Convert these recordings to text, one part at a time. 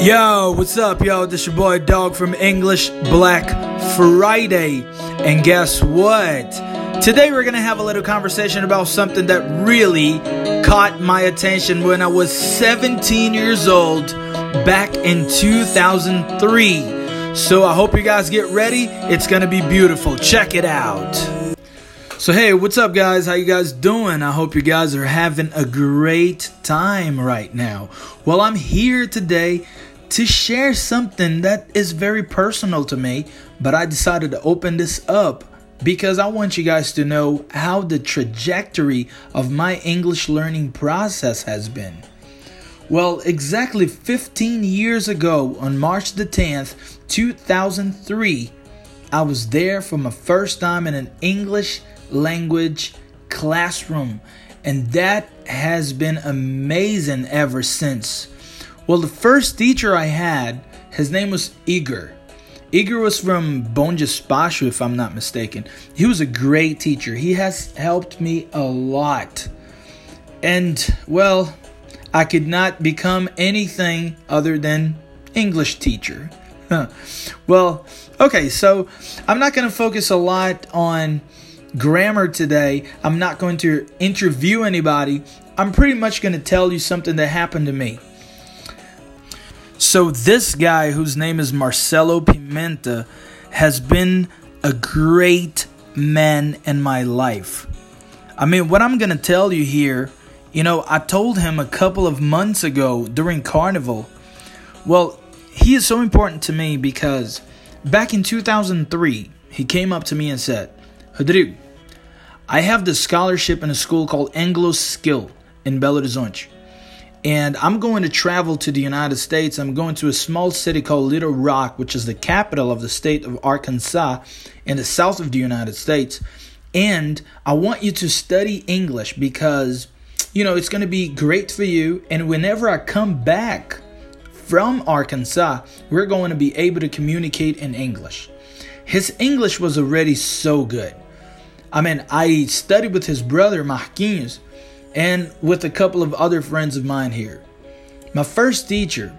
Yo, what's up, yo? This your boy Dog from English Black Friday. And guess what? Today we're gonna have a little conversation about something that really caught my attention when I was 17 years old back in 2003. So I hope you guys get ready. It's gonna be beautiful. Check it out. So hey, what's up guys? How you guys doing? I hope you guys are having a great time right now. Well, I'm here today to share something that is very personal to me, but I decided to open this up because I want you guys to know how the trajectory of my English learning process has been. Well, exactly 15 years ago, on March the 10th, 2003, I was there for my first time in an English language classroom, and that has been amazing ever since. Well, the first teacher I had, his name was Igor. Igor was from Bom Despacho, if I'm not mistaken. He was a great teacher. He has helped me a lot. And, well, I could not become anything other than English teacher. well, okay, so I'm not going to focus a lot on grammar today. I'm not going to interview anybody. I'm pretty much going to tell you something that happened to me. So, this guy, whose name is Marcelo Pimenta, has been a great man in my life. I mean, what I'm going to tell you here, you know, I told him a couple of months ago during Carnival. Well, he is so important to me because back in 2003, he came up to me and said, Rodrigo, I have the scholarship in a school called Anglo Skill in Belo Horizonte and I'm going to travel to the United States. I'm going to a small city called Little Rock, which is the capital of the state of Arkansas in the south of the United States. And I want you to study English because, you know, it's going to be great for you. And whenever I come back from Arkansas, we're going to be able to communicate in English. His English was already so good. I mean, I studied with his brother, Marquinhos and with a couple of other friends of mine here. My first teacher,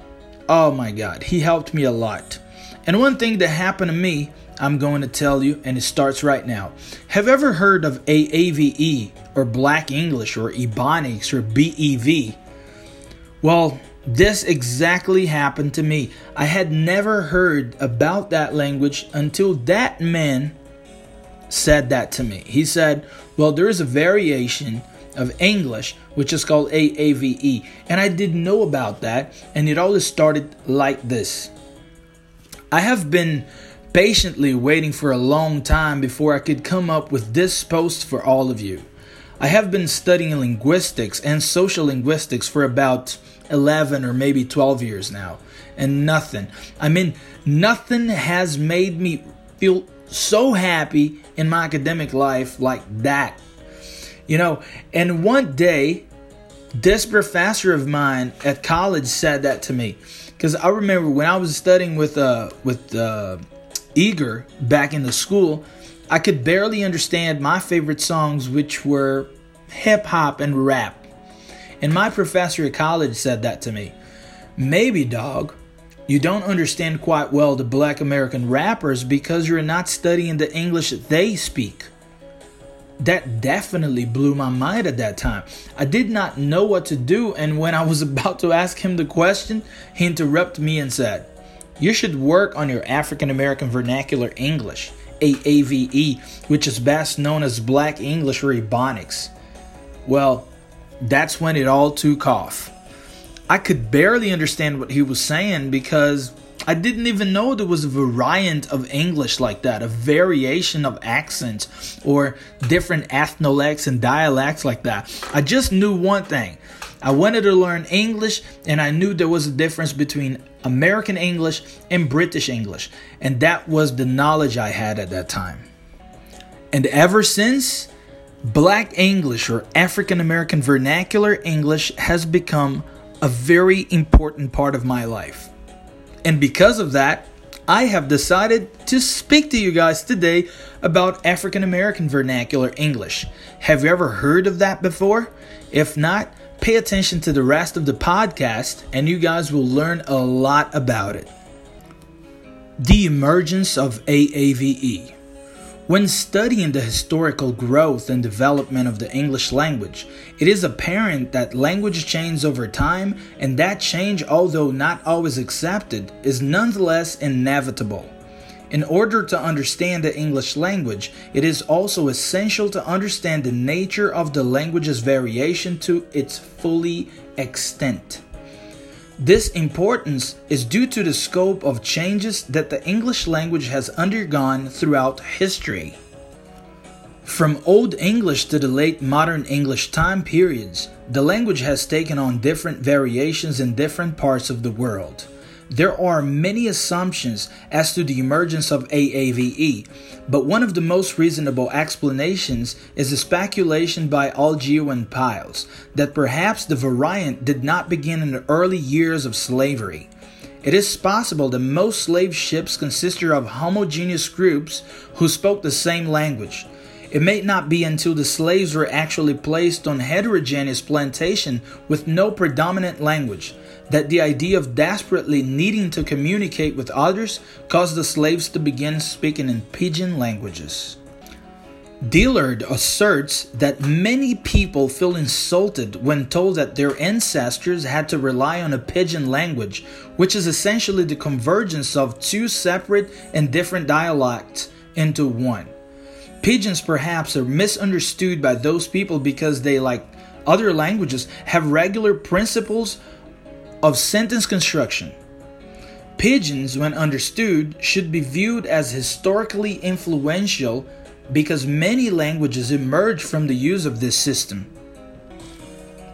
oh my God, he helped me a lot. And one thing that happened to me, I'm going to tell you, and it starts right now. Have you ever heard of AAVE or Black English or Ebonics or BEV? Well, this exactly happened to me. I had never heard about that language until that man said that to me. He said, Well, there is a variation of English, which is called AAVE. And I didn't know about that, and it all started like this. I have been patiently waiting for a long time before I could come up with this post for all of you. I have been studying linguistics and social linguistics for about 11 or maybe 12 years now, and nothing, I mean, nothing has made me feel so happy in my academic life like that you know, and one day, this professor of mine at college said that to me. Because I remember when I was studying with uh with uh Igor back in the school, I could barely understand my favorite songs, which were hip hop and rap. And my professor at college said that to me. Maybe, dog, you don't understand quite well the black American rappers because you're not studying the English that they speak that definitely blew my mind at that time. I did not know what to do, and when I was about to ask him the question, he interrupted me and said, You should work on your African American Vernacular English, AAVE, which is best known as Black English or Ebonics. Well, that's when it all took off. I could barely understand what he was saying because I didn't even know there was a variant of English like that, a variation of accents or different ethnolects and dialects like that. I just knew one thing. I wanted to learn English, and I knew there was a difference between American English and British English, and that was the knowledge I had at that time. And ever since, Black English or African American Vernacular English has become a very important part of my life. And because of that, I have decided to speak to you guys today about African American Vernacular English. Have you ever heard of that before? If not, Pay attention to the rest of the podcast, and you guys will learn a lot about it. The emergence of AAVE. When studying the historical growth and development of the English language, it is apparent that language changes over time, and that change, although not always accepted, is nonetheless inevitable. In order to understand the English language, it is also essential to understand the nature of the language's variation to its fully extent. This importance is due to the scope of changes that the English language has undergone throughout history. From Old English to the late modern English time periods, the language has taken on different variations in different parts of the world. There are many assumptions as to the emergence of AAVE, but one of the most reasonable explanations is the speculation by Algeo and Pyles that perhaps the variant did not begin in the early years of slavery. It is possible that most slave ships consisted of homogeneous groups who spoke the same language. It may not be until the slaves were actually placed on heterogeneous plantation with no predominant language that the idea of desperately needing to communicate with others caused the slaves to begin speaking in pidgin languages. Dillard asserts that many people feel insulted when told that their ancestors had to rely on a pidgin language, which is essentially the convergence of two separate and different dialects into one. Pidgins perhaps are misunderstood by those people because they, like other languages, have regular principles of sentence construction. Pidgins, when understood, should be viewed as historically influential because many languages emerge from the use of this system.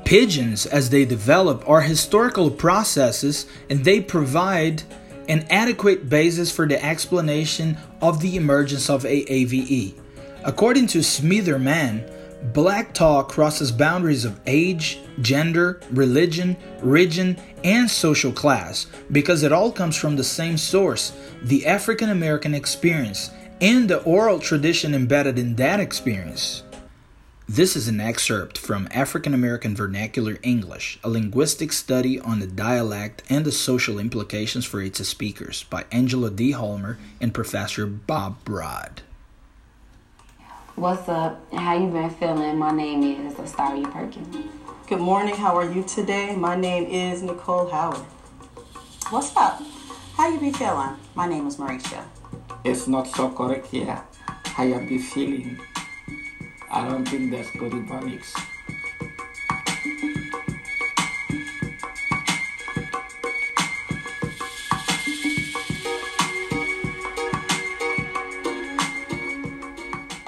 Pidgins, as they develop, are historical processes and they provide an adequate basis for the explanation of the emergence of AAVE. According to Smitherman, Black talk crosses boundaries of age, gender, religion, region, and social class because it all comes from the same source the African American experience and the oral tradition embedded in that experience. This is an excerpt from African American Vernacular English, a linguistic study on the dialect and the social implications for its speakers by Angela D. Holmer and Professor Bob Broad. What's up? How you been feeling? My name is Astaria Perkins. Good morning. How are you today? My name is Nicole Howard. What's up? How you be feeling? My name is Mauricia. It's not so correct here. How you be feeling? I don't think that's good Ebonics.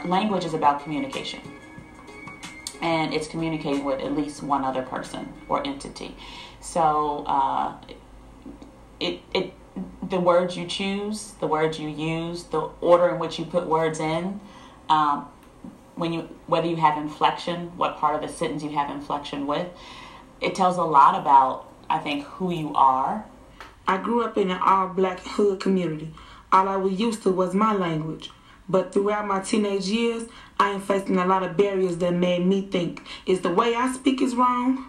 Language is about communication. And it's communicating with at least one other person or entity. So uh, it, it, the words you choose, the words you use, the order in which you put words in, um, when you whether you have inflection, what part of the sentence you have inflection with, it tells a lot about I think who you are. I grew up in an all black hood community. All I was used to was my language. But throughout my teenage years, I am facing a lot of barriers that made me think, is the way I speak is wrong?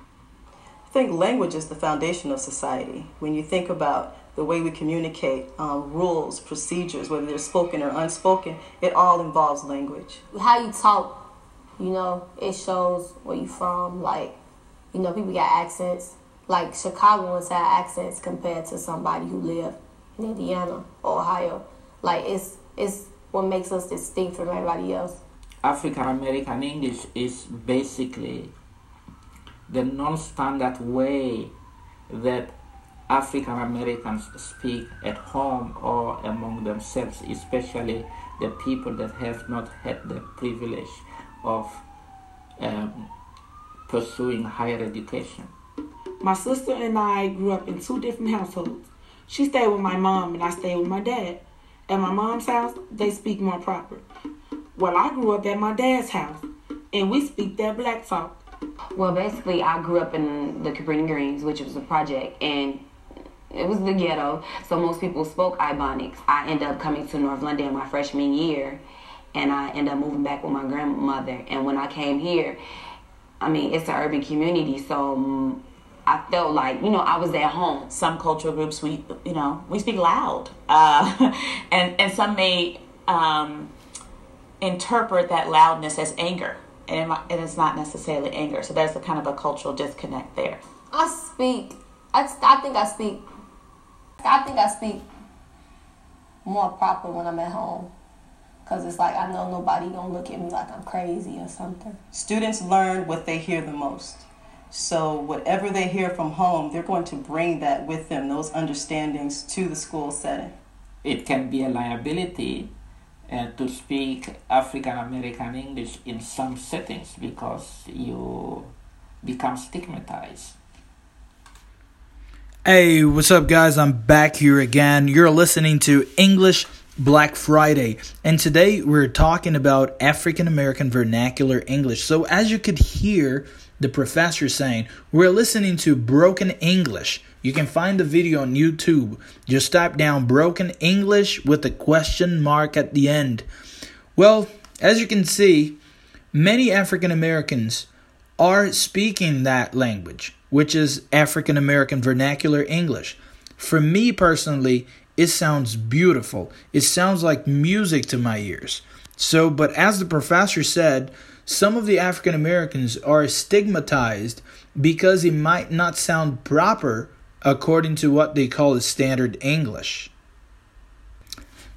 I think language is the foundation of society. When you think about the way we communicate, um, rules, procedures, whether they're spoken or unspoken, it all involves language. How you talk, you know, it shows where you're from. Like, you know, people got accents. Like Chicagoans have accents compared to somebody who live in Indiana Ohio. Like it's it's what makes us distinct from everybody else. African American English is basically the non standard way that African Americans speak at home or among themselves, especially the people that have not had the privilege of um, pursuing higher education. My sister and I grew up in two different households. She stayed with my mom and I stayed with my dad. At my mom's house, they speak more proper. Well, I grew up at my dad's house, and we speak that black talk. Well, basically, I grew up in the Cabrini Greens, which was a project, and it was the ghetto. So most people spoke Ebonics. I ended up coming to North Lawndale my freshman year, and I ended up moving back with my grandmother. And when I came here, I mean, it's an urban community, so I felt like you know I was at home. Some cultural groups we you know we speak loud, uh, and and some may um, interpret that loudness as anger, and, it, might- and it's not necessarily anger. So there's a kind of a cultural disconnect there. I speak. I, I think I speak. I think I speak more proper when I'm at home, cause it's like I know nobody gonna look at me like I'm crazy or something. Students learn what they hear the most. So whatever they hear from home, they're going to bring that with them, those understandings to the school setting. It can be a liability uh, to speak African American English in some settings because you become stigmatized. Hey, what's up, guys? I'm back here again. You're listening to English Black Friday, and today we're talking about African American vernacular English. So, as you could hear the professor saying, we're listening to Broken English. You can find the video on YouTube. Just type down Broken English with a question mark at the end. Well, as you can see, many African Americans are speaking that language, which is African American vernacular English. For me personally, it sounds beautiful. It sounds like music to my ears. So, but as the professor said, some of the African Americans are stigmatized because it might not sound proper according to what they call the standard English.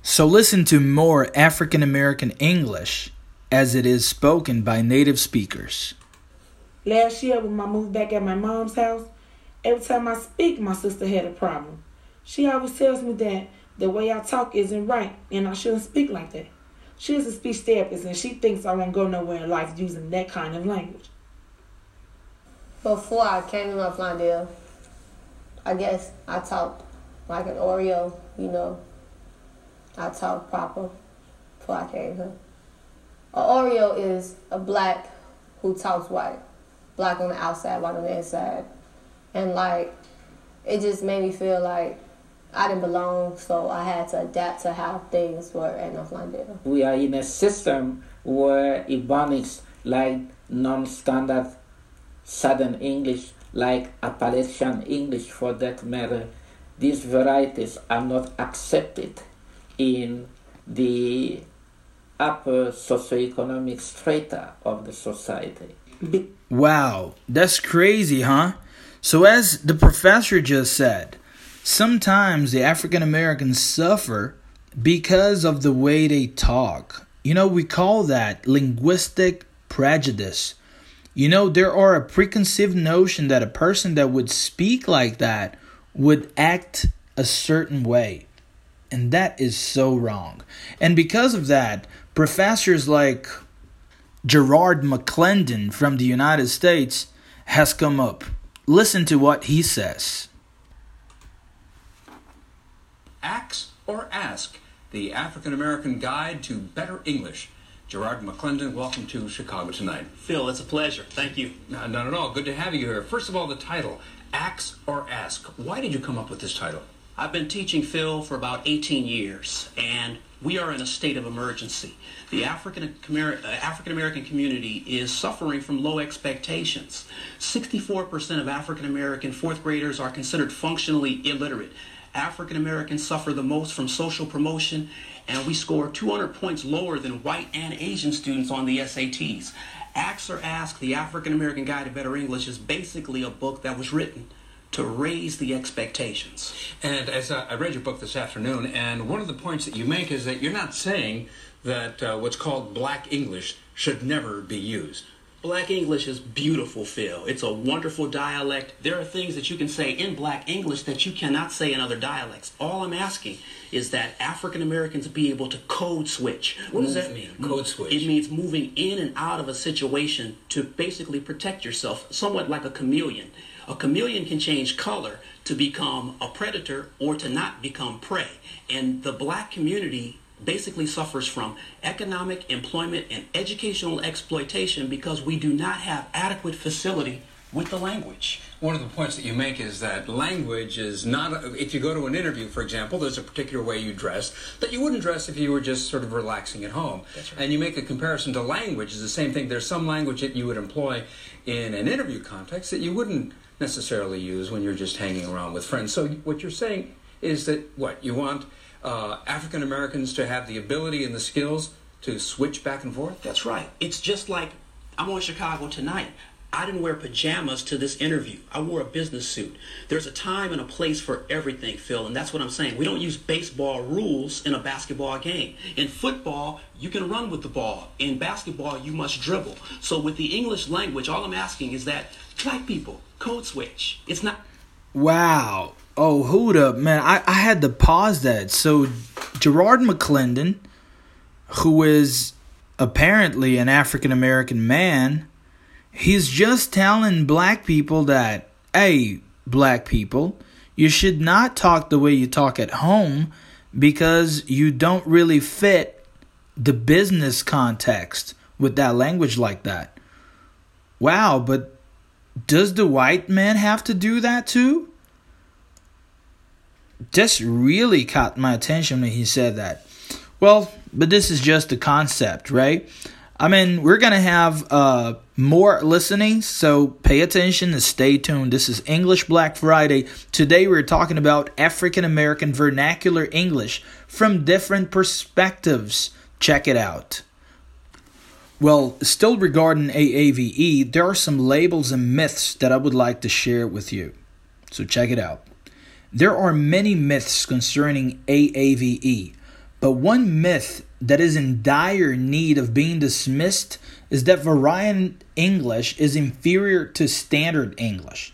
So, listen to more African American English as it is spoken by native speakers. Last year when I moved back at my mom's house, every time I speak, my sister had a problem. She always tells me that the way I talk isn't right and I shouldn't speak like that. She is a speech therapist and she thinks I won't go nowhere in life using that kind of language. Before I came to North Lawndale, I guess I talked like an Oreo, you know. I talked proper before I came here. An Oreo is a black who talks white. Black on the outside, white on the inside. And like, it just made me feel like I didn't belong, so I had to adapt to how things were at North Lawndale. We are in a system where Ebonics, like non-standard Southern English, like Appalachian English for that matter, these varieties are not accepted in the upper socioeconomic strata of the society. Wow, that's crazy, huh? So, as the professor just said, sometimes the African Americans suffer because of the way they talk. You know, we call that linguistic prejudice. You know, there are a preconceived notion that a person that would speak like that would act a certain way. And that is so wrong. And because of that, professors like Gerard McClendon from the United States has come up. Listen to what he says. Ax or Ask, the African American Guide to Better English. Gerard McClendon, welcome to Chicago tonight. Phil, it's a pleasure. Thank you. No, not at all. Good to have you here. First of all, the title, Ax or Ask. Why did you come up with this title? I've been teaching Phil for about 18 years, and we are in a state of emergency. The African uh, African American community is suffering from low expectations. 64% of African American fourth graders are considered functionally illiterate. African Americans suffer the most from social promotion, and we score 200 points lower than white and Asian students on the SATs. Ax or Ask, the African American Guide to Better English, is basically a book that was written to raise the expectations. And as I, I read your book this afternoon, and one of the points that you make is that you're not saying that uh, what's called black English should never be used. Black English is beautiful, Phil. It's a wonderful dialect. There are things that you can say in Black English that you cannot say in other dialects. All I'm asking is that African Americans be able to code switch. What does that mean, code switch? It means moving in and out of a situation to basically protect yourself, somewhat like a chameleon. A chameleon can change color to become a predator or to not become prey. And the black community basically suffers from economic, employment, and educational exploitation because we do not have adequate facility with the language. One of the points that you make is that language is not. If you go to an interview, for example, there's a particular way you dress that you wouldn't dress if you were just sort of relaxing at home. That's right. And you make a comparison to language is the same thing. There's some language that you would employ in an interview context that you wouldn't necessarily use when you're just hanging around with friends. So what you're saying is that what you want uh, African Americans to have the ability and the skills to switch back and forth. That's right. It's just like I'm on Chicago tonight. I didn't wear pajamas to this interview. I wore a business suit. There's a time and a place for everything, Phil, and that's what I'm saying. We don't use baseball rules in a basketball game. In football, you can run with the ball. In basketball, you must dribble. So with the English language, all I'm asking is that black people code switch. It's not Wow. Oh, hold up, man. I, I had to pause that. So, Gerard McClendon, who is apparently an African American man, he's just telling black people that, hey, black people, you should not talk the way you talk at home because you don't really fit the business context with that language like that. Wow, but does the white man have to do that too? Just really caught my attention when he said that. Well, but this is just a concept, right? I mean, we're going to have uh, more listening, so pay attention and stay tuned. This is English Black Friday. Today we're talking about African American vernacular English from different perspectives. Check it out. Well, still regarding AAVE, there are some labels and myths that I would like to share with you. So check it out. There are many myths concerning AAVE, but one myth that is in dire need of being dismissed is that variant English is inferior to standard English.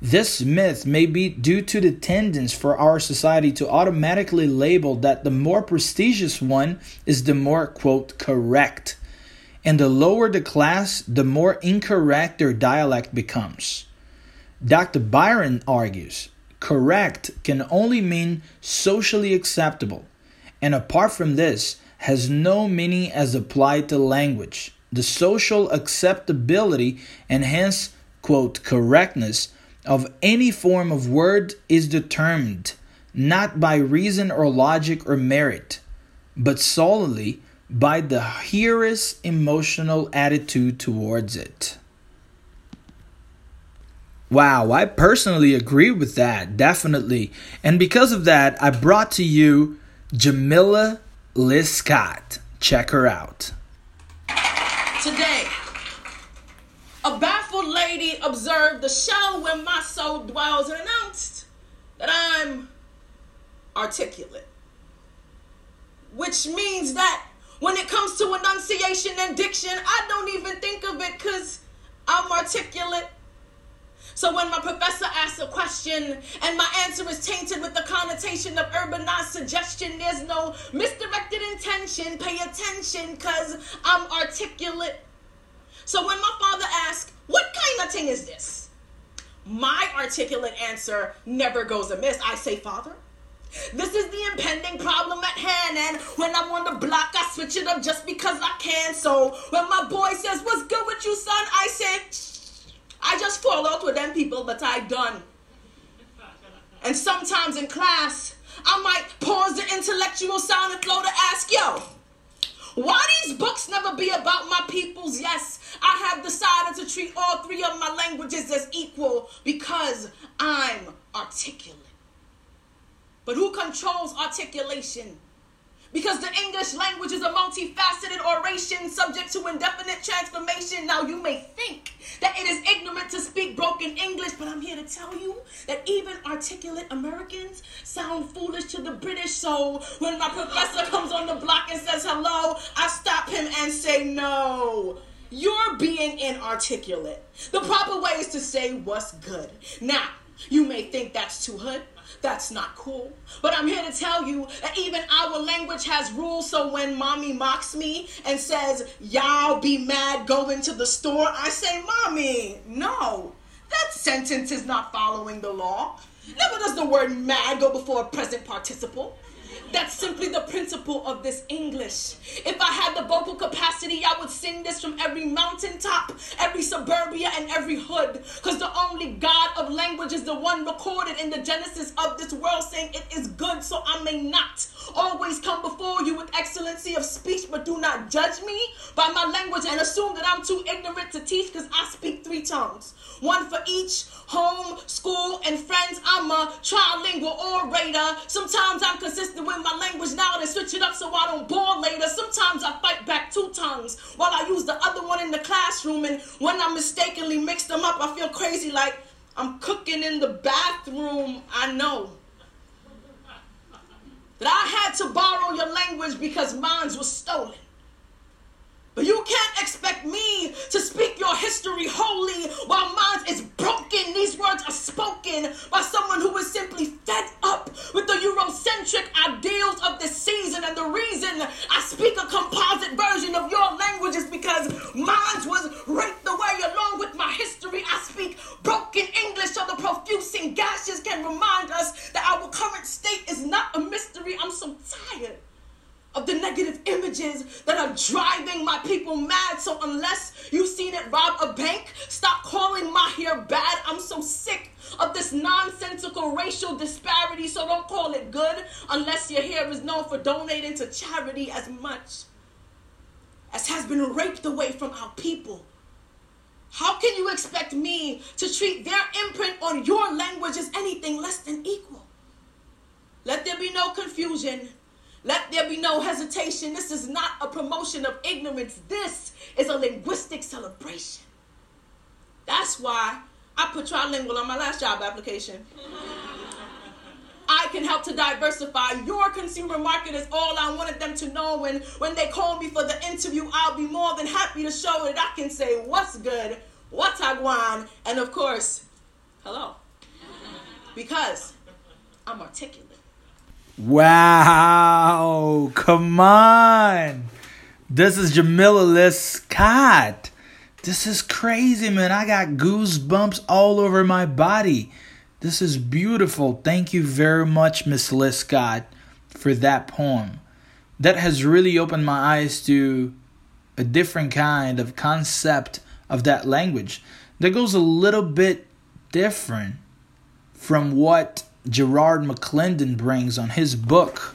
This myth may be due to the tendency for our society to automatically label that the more prestigious one is the more, quote, correct. And the lower the class, the more incorrect their dialect becomes. Dr. Byron argues correct can only mean socially acceptable, and apart from this, has no meaning as applied to language. The social acceptability and hence, quote, correctness of any form of word is determined not by reason or logic or merit, but solely by the hearer's emotional attitude towards it. Wow, I personally agree with that, definitely. And because of that, I brought to you Jamila Lyiscott. Check her out. Today, a baffled lady observed the show where my soul dwells and announced that I'm articulate. Which means that when it comes to enunciation and diction, I don't even think of it because I'm articulate. So when my professor asks a question and my answer is tainted with the connotation of urbanized suggestion, there's no misdirected intention. Pay attention because I'm articulate. So when my father asks, What kind of thing is this? My articulate answer never goes amiss. I say, Father, this is the impending problem at hand, and when I'm on the block, I switch it up just because I can. So when my boy says, What's good with you, son? I say, I just fall out with them people, but I done. And sometimes in class, I might pause the intellectual silent flow to ask, yo, why these books never be about my peoples? Yes, I have decided to treat all three of my languages as equal because I'm articulate. But who controls articulation? Because the English language is a multifaceted oration subject to indefinite transformation. Now, you may think that it is ignorant to speak broken English, but I'm here to tell you that even articulate Americans sound foolish to the British. So when my professor comes on the block and says hello, I stop him and say no. You're being inarticulate. The proper way is to say what's good. Now, you may think that's too hood. That's not cool. But I'm here to tell you that even our language has rules. So when mommy mocks me and says, Y'all be mad, go into the store, I say, Mommy, no. That sentence is not following the law. Never does the word mad go before a present participle. That's simply the principle of this English. If I had the vocal capacity, I would sing this from every mountaintop, every suburbia, and every hood. Because the only God of language is the one recorded in the Genesis of this world, saying it is good, so I may not always come before you with excellency of speech, but do not judge me by my language and assume that I'm too ignorant to teach because I speak three tongues. One for each home, school, and friends. I'm a trilingual orator. Sometimes I'm consistent with my language now and switch it up so I don't bore later. Sometimes I fight back two tongues while I use the other one in the classroom. And when I mistakenly mix them up, I feel crazy like I'm cooking in the bathroom. I know that I had to borrow your language because mine was stolen. But you can't expect me to speak your history wholly while mine is broken. These words are spoken by someone who is simply fed up with the Eurocentric ideals of this season. And the reason I speak a composite version of your language is because mine was raped away along with my history. I speak broken English so the profusing gashes can remind us that our current state is not a mystery. I'm so tired of the images that are driving my people mad. So unless you've seen it rob a bank, stop calling my hair bad. I'm so sick of this nonsensical racial disparity. So don't call it good unless your hair is known for donating to charity as much as has been raped away from our people. How can you expect me to treat their imprint on your language as anything less than equal? Let there be no confusion. Let there be no hesitation. This is not a promotion of ignorance. This is a linguistic celebration. That's why I put trilingual on my last job application. I can help to diversify your consumer market is all I wanted them to know. When when they call me for the interview, I'll be more than happy to show that I can say what's good, what's want, and of course, hello. Because I'm articulate. Wow, come on. This is Jamila Lyiscott. This is crazy, man. I got goosebumps all over my body. This is beautiful. Thank you very much, Miss Lyiscott, for that poem. That has really opened my eyes to a different kind of concept of that language that goes a little bit different from what Gerard McClendon brings on his book.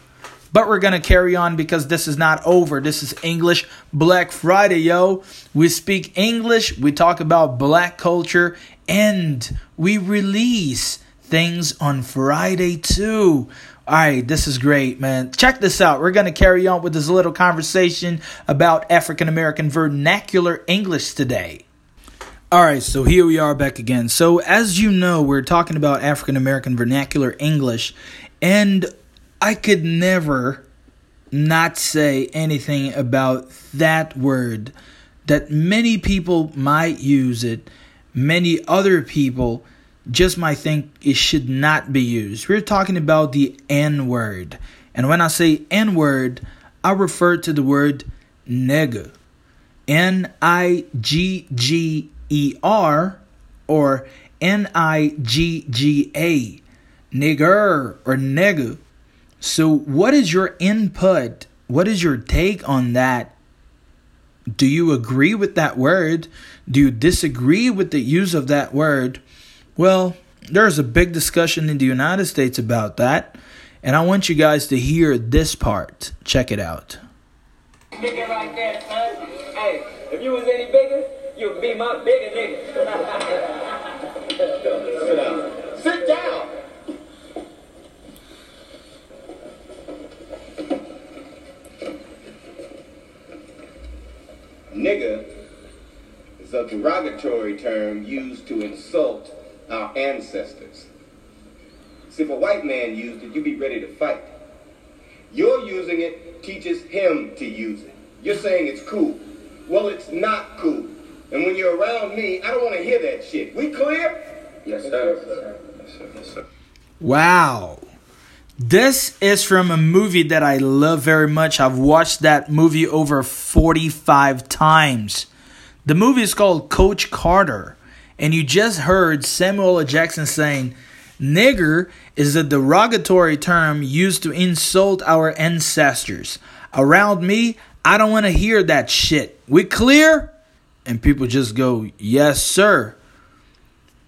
But we're going to carry on because this is not over. This is English Black Friday, yo. We speak English, we talk about black culture, and we release things on Friday too. All right, this is great, man. Check this out. We're going to carry on with this little conversation about African American vernacular English today. All right, so here we are back again. So, as you know, we're talking about African American vernacular English, and I could never not say anything about that word that many people might use it, many other people just might think it should not be used. We're talking about the N word. And when I say N word, I refer to the word nigger. N I G G E R or N I G G A, nigger or nigga. So, what is your input? What is your take on that? Do you agree with that word? Do you disagree with the use of that word? Well, there's a big discussion in the United States about that, and I want you guys to hear this part. Check it out. Nigga there, son. Hey, if you was any bigger, you'd be my bigger nigga. Sit down. Sit down. Nigger is a derogatory term used to insult our ancestors. See, if a white man used it, you'd be ready to fight. You're using it teaches him to use it. You're saying it's cool. Well, it's not cool. And when you're around me, I don't want to hear that shit. We clear? Yes, sir. Yes, sir. Yes, sir. Wow. This is from a movie that I love very much. I've watched that movie over 45 times. The movie is called Coach Carter. And you just heard Samuel L. Jackson saying, Nigger is a derogatory term used to insult our ancestors. Around me, I don't want to hear that shit. We clear? And people just go, Yes, sir.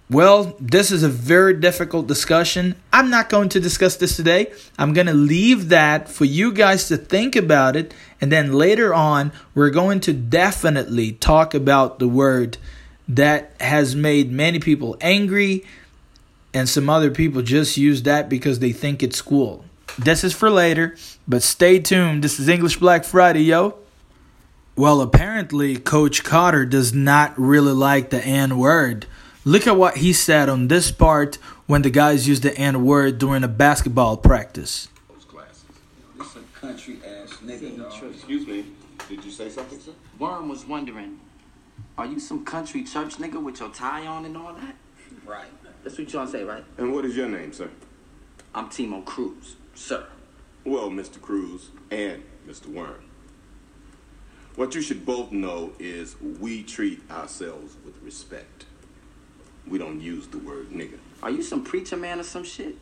Well, this is a very difficult discussion. I'm not going to discuss this today. I'm going to leave that for you guys to think about it. And then later on, we're going to definitely talk about the word that has made many people angry. And some other people just use that because they think it's cool. This is for later, but stay tuned. This is English Black Friday, yo. Well, apparently, Coach Carter does not really like the N word. Look at what he said on this part when the guys used the N word during a basketball practice. This a country ass nigga. Excuse me. Did you say something, sir? Worm was wondering, are you some country church nigga with your tie on and all that? Right. That's what you trying to say, right? And what is your name, sir? I'm Timo Cruz, sir. Well, Mr. Cruz and Mr. Worm. What you should both know is we treat ourselves with respect. We don't use the word nigger. Are you some preacher man or some shit?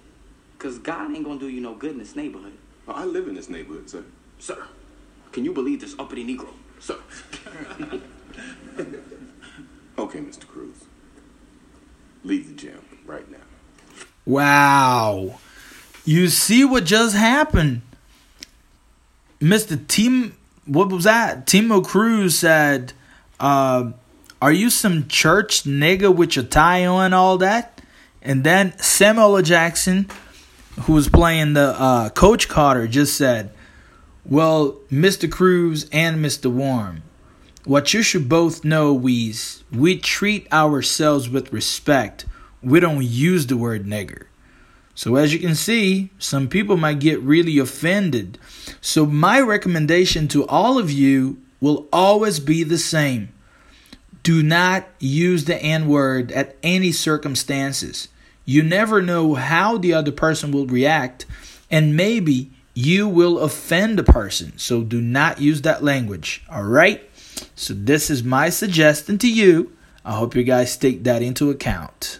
Cause God ain't gonna do you no good in this neighborhood. I live in this neighborhood, sir. Sir, can you believe this uppity Negro? Sir. Okay, Mr. Cruz. Leave the gym right now. Wow. You see what just happened? Mr. Tim, what was that? Timo Cruz said, uh, Are you some church nigga with your tie on and all that? And then Samuel Jackson, who was playing the uh, Coach Carter, just said, Well, Mr. Cruz and Mr. Worm, what you should both know is we treat ourselves with respect. We don't use the word nigger. So, as you can see, some people might get really offended. So, my recommendation to all of you will always be the same do not use the N word at any circumstances. You never know how the other person will react, and maybe you will offend a person. So, do not use that language. All right? So, this is my suggestion to you. I hope you guys take that into account.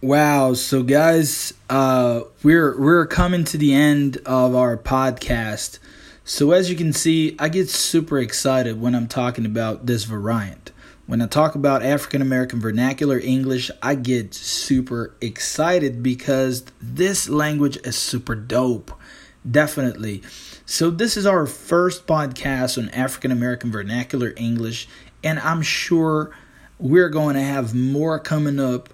Wow, so guys, uh we're we're coming to the end of our podcast. So as you can see, I get super excited when I'm talking about this variant. When I talk about African American vernacular English, I get super excited because this language is super dope. Definitely. So this is our first podcast on African American vernacular English and I'm sure we're going to have more coming up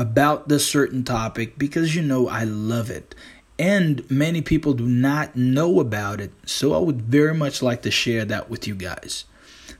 about this certain topic because you know I love it. And many people do not know about it. So I would very much like to share that with you guys.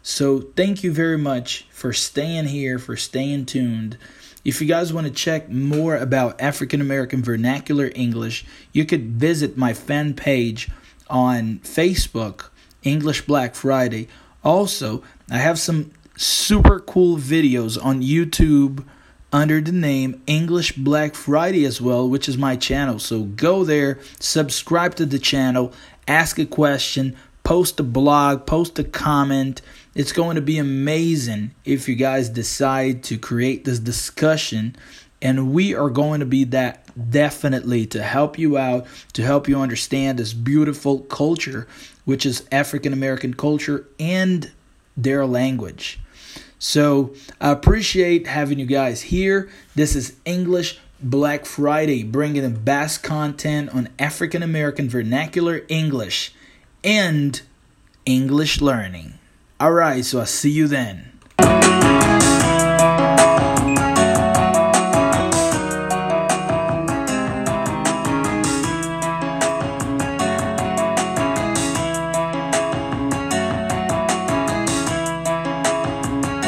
So thank you very much for staying here, for staying tuned. If you guys want to check more about African American vernacular English, you could visit my fan page on Facebook, English Black Friday. Also, I have some super cool videos on YouTube under the name English Black Friday as well, which is my channel. So go there, subscribe to the channel, ask a question, post a blog, post a comment. It's going to be amazing if you guys decide to create this discussion. And we are going to be that definitely to help you out, to help you understand this beautiful culture, which is African American culture and their language. So I appreciate having you guys here. This is English Black Friday, bringing the best content on African American vernacular English and English learning. All right, so I'll see you then.